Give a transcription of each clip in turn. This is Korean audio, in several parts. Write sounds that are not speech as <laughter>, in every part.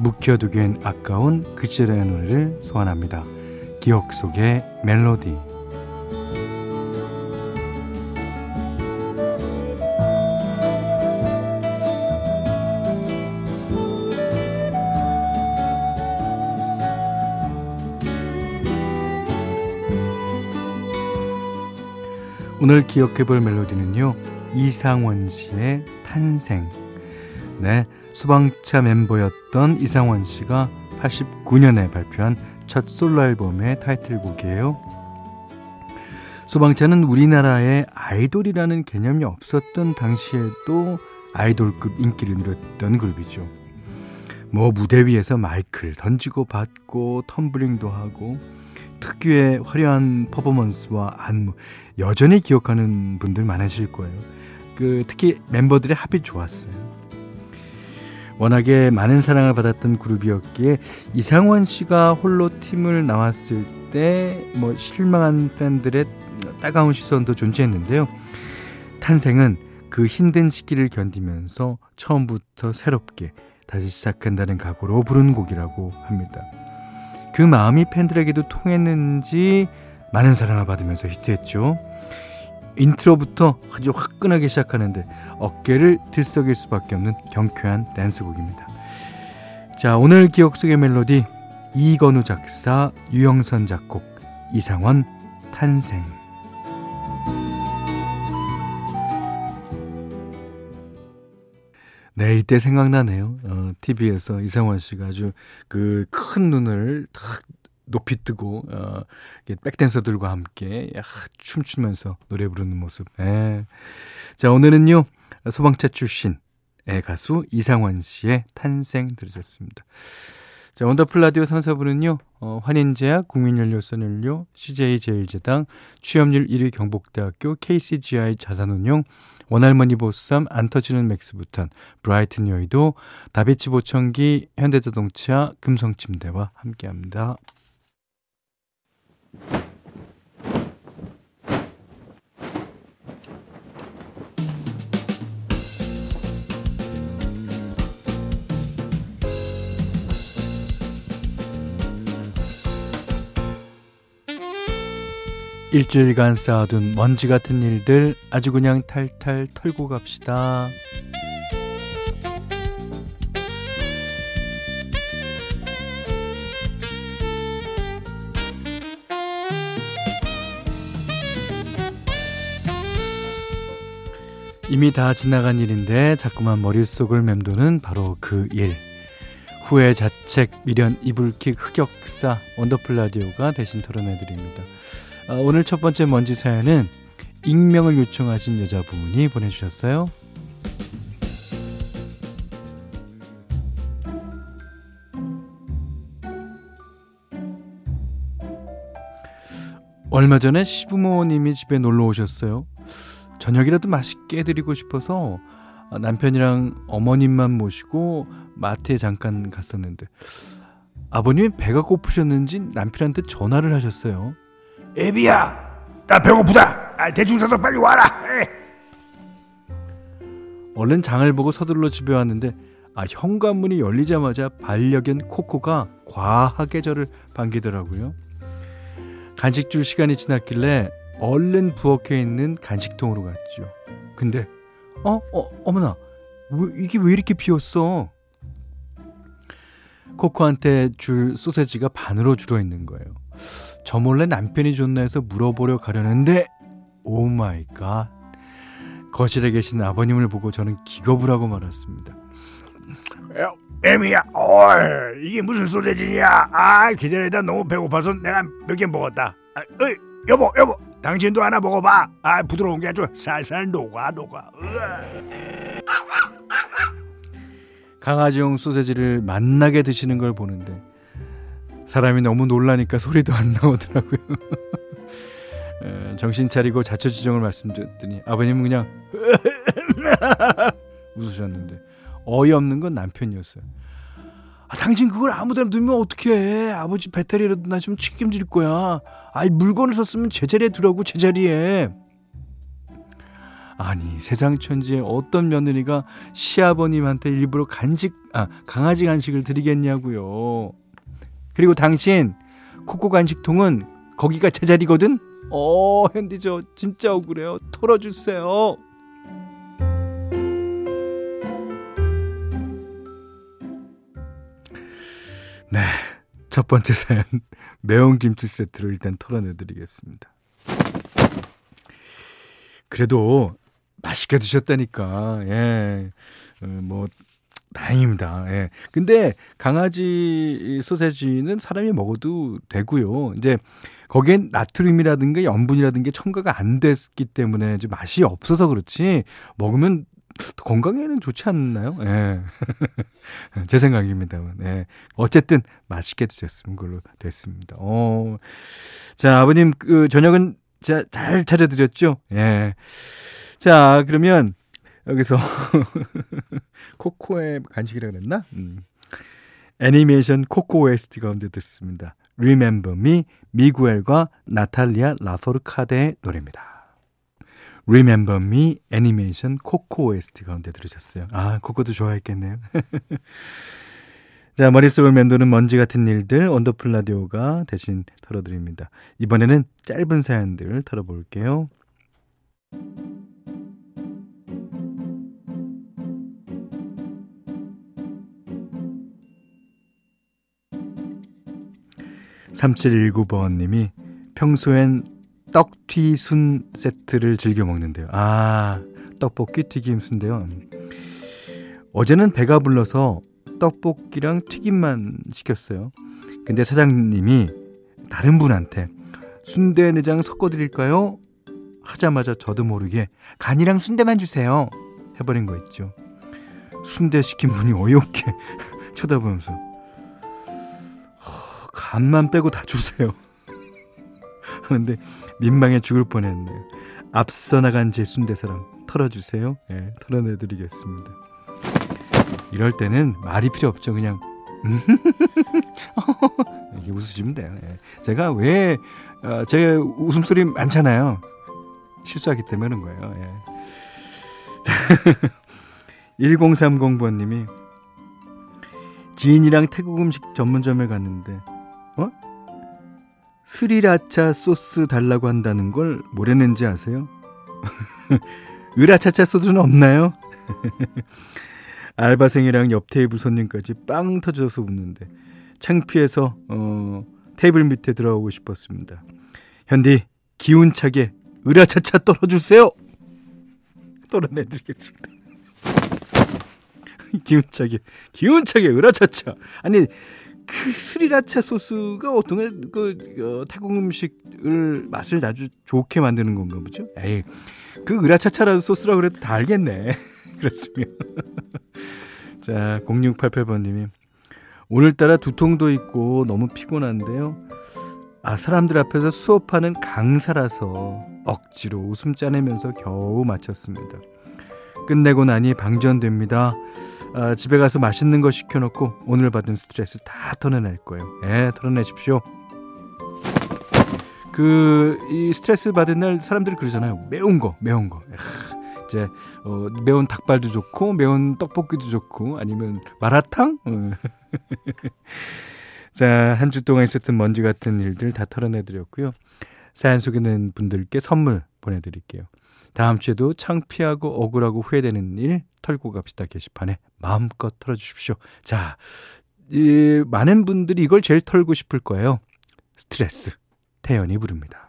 묵혀두기엔 아까운 그 시절의 노래를 소환합니다. 기억 속의 멜로디. 오늘 기억해볼 멜로디는요. 이상원 씨의 탄생. 네, 수방차 멤버였던 이상원 씨가 89년에 발표한 첫 솔로 앨범의 타이틀곡이에요. 수방차는 우리나라에 아이돌이라는 개념이 없었던 당시에도 아이돌급 인기를 누렸던 그룹이죠. 뭐 무대 위에서 마이크를 던지고 받고 텀블링도 하고 특유의 화려한 퍼포먼스와 안무 여전히 기억하는 분들 많으실 거예요. 그 특히 멤버들의 합이 좋았어요. 워낙에 많은 사랑을 받았던 그룹이었기에 이상원 씨가 홀로 팀을 나왔을 때 뭐 실망한 팬들의 따가운 시선도 존재했는데요. 탄생은 그 힘든 시기를 견디면서 처음부터 새롭게 다시 시작한다는 각오로 부른 곡이라고 합니다. 그 마음이 팬들에게도 통했는지 많은 사랑을 받으면서 히트했죠. 인트로부터 아주 화끈하게 시작하는데 어깨를 들썩일 수밖에 없는 경쾌한 댄스곡입니다. 자, 오늘 기억 속의 멜로디 이건우 작사, 유영선 작곡, 이상원 탄생. 네, 이때 생각나네요. 어, TV에서 이상원 씨가 아주 그 큰 눈을 탁 높이 뜨고 어, 백댄서들과 함께 야, 춤추면서 노래 부르는 모습. 네. 자 오늘은요 소방차 출신의 가수 이상원 씨의 탄생 들으셨습니다. 자 원더풀 라디오 3, 4부는요 어, 환인제약, 국민연료선연료, CJ제일제당, 취업률 1위 경북대학교, KCGI 자산운용, 원할머니 보쌈, 안 터지는 맥스부탄, 브라이튼 여의도, 다비치 보청기, 현대자동차, 금성침대와 함께합니다. 일주일간 쌓아둔 먼지 같은 일들 아주 그냥 탈탈 털고 갑시다. 이미 다 지나간 일인데 자꾸만 머릿속을 맴도는 바로 그 일. 후회 자책, 미련, 이불킥, 흑역사, 원더풀 라디오가 대신 털어내드립니다. 아, 오늘 첫 번째 먼지 사연은 익명을 요청하신 여자분이 보내주셨어요. 얼마 전에 시부모님이 집에 놀러 오셨어요. 저녁이라도 맛있게 해드리고 싶어서 남편이랑 어머님만 모시고 마트에 잠깐 갔었는데 아버님이 배가 고프셨는지 남편한테 전화를 하셨어요. 애비야, 나 배고프다. 아, 대충 사서 빨리 와라. 에이. 얼른 장을 보고 서둘러 집에 왔는데 아, 현관문이 열리자마자 반려견 코코가 과하게 저를 반기더라고요. 간식 줄 시간이 지났길래 얼른 부엌에 있는 간식통으로 갔죠. 근데 어, 어 어머나 왜, 이게 왜 이렇게 비었어? 코코한테 줄 소세지가 반으로 줄어 있는 거예요. 저 몰래 남편이 줬나 해서 물어보려 가려는데 oh my god. 거실에 계신 아버님을 보고 저는 기겁을 하고 말았습니다. 애미야, 어, 이게 무슨 소세지냐? 아, 기다리다 너무 배고파서 내가 몇 개 먹었다. 아, 어이, 여보, 여보, 당신도 하나 먹어봐. 아, 부드러운 게 아주 살살 녹아, 녹아. 강아지용 소세지를 만나게 드시는 걸 보는데 사람이 너무 놀라니까 소리도 안 나오더라고요. <laughs> 정신 차리고 자초지종을 말씀드렸더니 아버님은 그냥 <laughs> 웃으셨는데 어이없는 건 남편이었어요. 아, 당신 그걸 아무데나 두면 어떻게 해? 아버지 배터리라도 나 좀 책임질 거야. 아이 물건을 썼으면 제자리에 두라고 제자리에. 아니 세상 천지에 어떤 며느리가 시아버님한테 일부러 간식 아 강아지 간식을 드리겠냐고요. 그리고 당신 코코 간식통은 거기가 제자리거든. 어 현디 저 진짜 억울해요. 털어주세요. 네. 첫 번째 사연 <laughs> 매운 김치 세트로 일단 털어내드리겠습니다. 그래도 맛있게 드셨다니까 예, 어, 뭐 다행입니다. 예. 근데 강아지 소세지는 사람이 먹어도 되고요. 이제 거기엔 나트륨이라든가 염분이라든가 첨가가 안 됐기 때문에 좀 맛이 없어서 그렇지 먹으면 건강에는 좋지 않나요? 예. <laughs> 제 생각입니다만. 예. 어쨌든 맛있게 드셨으면 걸로 됐습니다. 어. 자, 아버님 그 저녁은 자, 잘 차려 드렸죠? 예. 자, 그러면 여기서 <laughs> 코코의 간식이라 그랬나? 음. 애니메이션 코코 OST 가운데 듣습니다. Remember Me, 미구엘과 나탈리아 라포르카데의 노래입니다. Remember Me 애니메이션 코코 OST 가운데 들으셨어요. 아, 코코도 좋아했겠네요. <laughs> 자, 머릿속을 맴도는 먼지 같은 일들 원더풀 라디오가 대신 털어드립니다. 이번에는 짧은 사연들 털어볼게요. (3719번 님이) 평소엔 떡튀순 세트를 즐겨 먹는데요. 아, 떡볶이 튀김 순데요. 어제는 배가 불러서 떡볶이랑 튀김만 시켰어요. 근데 사장님이 다른 분한테 순대 내장 섞어드릴까요? 하자마자 저도 모르게 간이랑 순대만 주세요. 해버린 거 있죠. 순대 시킨 분이 어이없게 <laughs> 쳐다보면서 간만 빼고 다 주세요. 하는데 민망해 죽을 뻔했네요. 앞서 나간 제 순대사랑 털어주세요. 예, 털어내드리겠습니다. 이럴 때는 말이 필요 없죠. 그냥 <laughs> 이게 웃으시면 돼요. 예. 제가 왜 어, 제 웃음소리 많잖아요. 실수하기 때문에 그런 거예요. 예. <laughs> 1030번님이 지인이랑 태국 음식 전문점에 갔는데 어? 스리라차 소스 달라고 한다는 걸 뭐랬는지 아세요? <laughs> 으라차차 소스는 없나요? <laughs> 알바생이랑 옆 테이블 손님까지 빵 터져서 웃는데 창피해서 어, 테이블 밑에 들어오고 싶었습니다. 현디 기운차게 으라차차 떨어주세요. 떨어내드리겠습니다. <laughs> 기운차게 기운차게 으라차차 아니 그 스리라차 소스가 어떤 그 어, 태국 음식을 맛을 아주 좋게 만드는 건가 보죠? 에이, 그 으라차차라도 소스라 그래도 다 알겠네. <laughs> 그렇습니다. <laughs> 자, 0688번님이 오늘따라 두통도 있고 너무 피곤한데요. 아, 사람들 앞에서 수업하는 강사라서 억지로 웃음 짜내면서 겨우 마쳤습니다. 끝내고 나니 방전됩니다. 아, 집에 가서 맛있는 거 시켜놓고 오늘 받은 스트레스 다 털어낼 거예요. 예, 털어내십시오. 그, 이 스트레스 받은 날 사람들이 그러잖아요. 매운 거, 매운 거. 야, 이제, 어, 매운 닭발도 좋고, 매운 떡볶이도 좋고, 아니면 마라탕? 어. <laughs> 자, 한 주 동안 있었던 먼지 같은 일들 다 털어내드렸고요. 사연 속에는 분들께 선물 보내드릴게요. 다음 주에도 창피하고 억울하고 후회되는 일 털고 갑시다 게시판에 마음껏 털어주십시오. 자, 이, 많은 분들이 이걸 제일 털고 싶을 거예요. 스트레스. 태연이 부릅니다.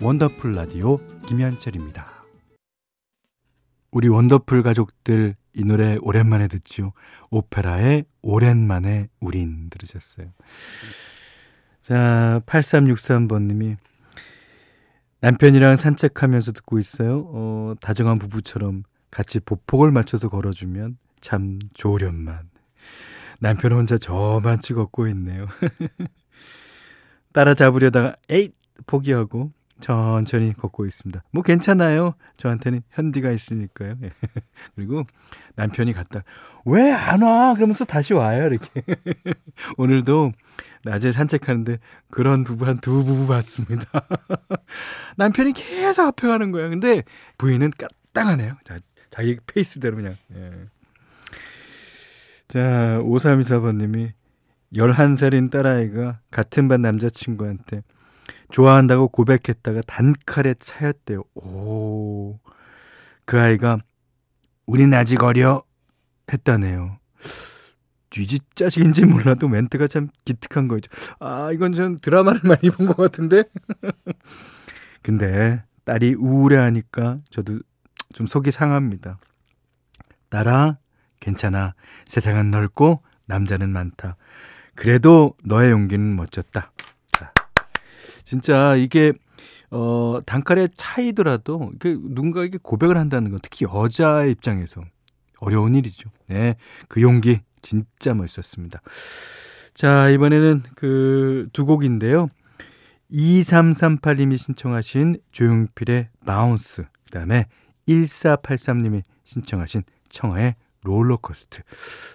원더풀 라디오 김현철입니다. 우리 원더풀 가족들 이 노래 오랜만에 듣죠. 오페라의 오랜만에 우린 들으셨어요. 자, 8363번님이 남편이랑 산책하면서 듣고 있어요. 어, 다정한 부부처럼 같이 보폭을 맞춰서 걸어주면 참 좋으련만. 남편 혼자 저만치 걷고 있네요. <laughs> 따라잡으려다가 에잇 포기하고 천천히 걷고 있습니다. 뭐 괜찮아요. 저한테는 현디가 있으니까요. <laughs> 그리고 남편이 갔다 왜 안 와? 그러면서 다시 와요. 이렇게 <laughs> 오늘도 낮에 산책하는데 그런 부부 한 두 부부 봤습니다. <laughs> 남편이 계속 앞에 가는 거예요. 근데 부인은 까딱하네요. 자, 자기 페이스대로 그냥. 예. 자, 5324번님이 11살인 딸아이가 같은 반 남자친구한테 좋아한다고 고백했다가 단칼에 차였대요. 오. 그 아이가 우린 아직 어려 했다네요. 쥐짓 자식인지 몰라도 멘트가 참 기특한 거죠. 아, 이건 좀 드라마를 많이 본 것 같은데? <laughs> 근데 딸이 우울해하니까 저도 좀 속이 상합니다. 딸아, 괜찮아. 세상은 넓고 남자는 많다. 그래도 너의 용기는 멋졌다. 진짜 이게 어 단칼의 차이더라도 그 누군가에게 고백을 한다는 건 특히 여자의 입장에서 어려운 일이죠. 네. 그 용기 진짜 멋있었습니다. 자, 이번에는 그 두 곡인데요. 2338님이 신청하신 조용필의 바운스, 그 다음에 1483님이 신청하신 청하의 롤러코스트.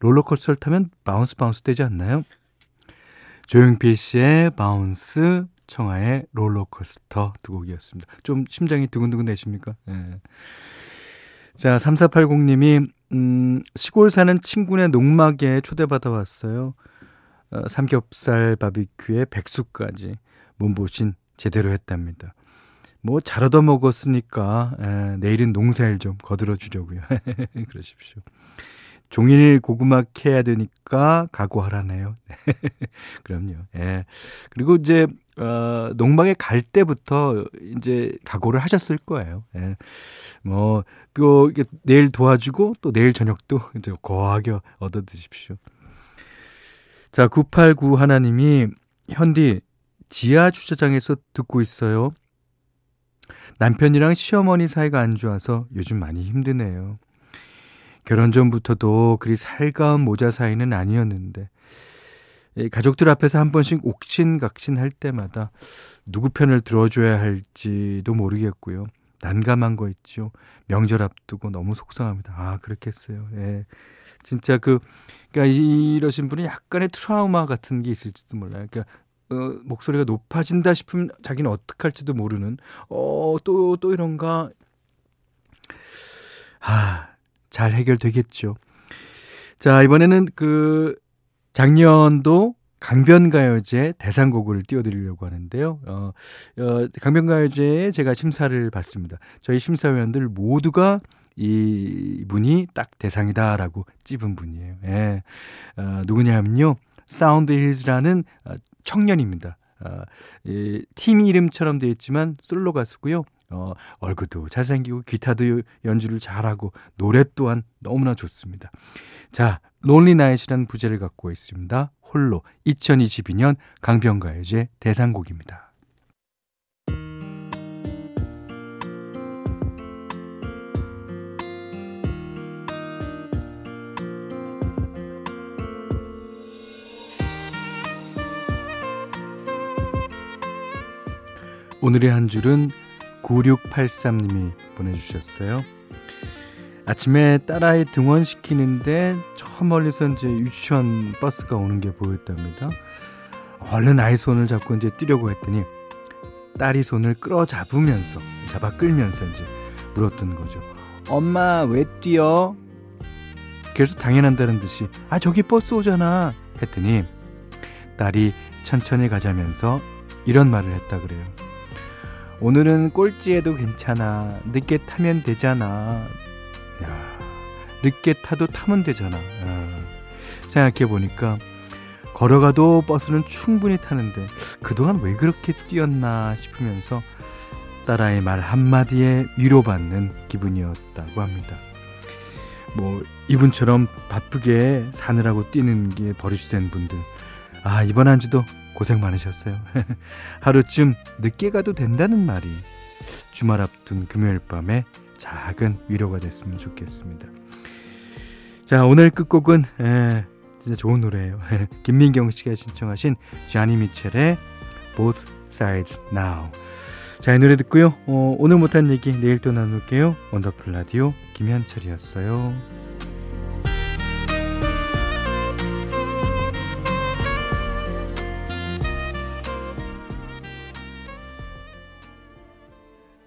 롤러코스터를 타면 bounce bounce 되지 않나요? 조용필 씨의 Bounce, 청하의 롤러코스터 두 곡이었습니다. 좀 심장이 두근두근 되십니까? 예. 자, 3480님이, 음, 시골 사는 친구네 농막에 초대받아 왔어요. 어, 삼겹살 바비큐에 백숙까지 몸보신 제대로 했답니다. 뭐, 잘 얻어 먹었으니까, 에, 내일은 농사일 좀 거들어 주려고요. <laughs> 그러십시오. 종일 고구마 캐야 되니까 각오하라네요. <laughs> 그럼요. 예. 그리고 이제 어 농막에 갈 때부터 이제 각오를 하셨을 거예요. 예. 뭐 또 내일 도와주고 또 내일 저녁도 <laughs> 이제 거하게 얻어 드십시오. 자, 989 하나님이 현디 지하 주차장에서 듣고 있어요. 남편이랑 시어머니 사이가 안 좋아서 요즘 많이 힘드네요. 결혼 전부터도 그리 살가운 모자 사이는 아니었는데 가족들 앞에서 한 번씩 옥신각신 할 때마다 누구 편을 들어줘야 할지도 모르겠고요. 난감한 거 있죠. 명절 앞두고 너무 속상합니다. 아, 그렇겠어요. 예. 진짜 그, 그니까 이러신 분이 약간의 트라우마 같은 게 있을지도 몰라요. 그러니까 어, 목소리가 높아진다 싶으면 자기는 어떡 할지도 모르는, 어, 또, 또 이런가. 아, 잘 해결되겠죠. 자, 이번에는 그 작년도 강변가요제 대상곡을 띄워드리려고 하는데요. 어, 어, 강변가요제에 제가 심사를 받습니다. 저희 심사위원들 모두가 이 분이 딱 대상이다라고 찝은 분이에요. 예. 어, 누구냐면요. 사운드 힐즈라는 어, 청년입니다. 어, 이, 팀 이름처럼 되어 있지만 솔로 가수고요. 어, 얼굴도 잘생기고 기타도 연주를 잘하고 노래 또한 너무나 좋습니다. 자, Lonely Night이라는 부제를 갖고 있습니다. 홀로 2022년 강변가요제 대상곡입니다. 오늘의 한 줄은 9683님이 보내주셨어요. 아침에 딸아이 등원시키는데 저 멀리서 이제 유치원 버스가 오는 게 보였답니다. 얼른 아이 손을 잡고 이제 뛰려고 했더니 딸이 손을 끌어 잡으면서 잡아 끌면서 이제 물었던 거죠. 엄마 왜 뛰어? 그래서 당연한다는 듯이 아 저기 버스 오잖아 했더니 딸이 천천히 가자면서 이런 말을 했다 그래요. 오늘은 꼴찌해도 괜찮아. 늦게 타면 되잖아. 야, 늦게 타도 타면 되잖아. 생각해 보니까 걸어가도 버스는 충분히 타는데 그동안 왜 그렇게 뛰었나 싶으면서 딸아이 말 한마디에 위로받는 기분이었다고 합니다. 뭐 이분처럼 바쁘게 사느라고 뛰는 게 버릇이 된 분들 아 이번 한 주도 고생 많으셨어요. <laughs> 하루쯤 늦게 가도 된다는 말이 주말 앞둔 금요일 밤에 작은 위로가 됐으면 좋겠습니다. 자 오늘 끝곡은 에, 진짜 좋은 노래예요. <laughs> 김민경 씨가 신청하신 자니 미첼의 Both Sides Now. 자, 이 노래 듣고요. 어, 오늘 못한 얘기 내일 또 나눌게요. 원더풀 라디오 김현철이었어요.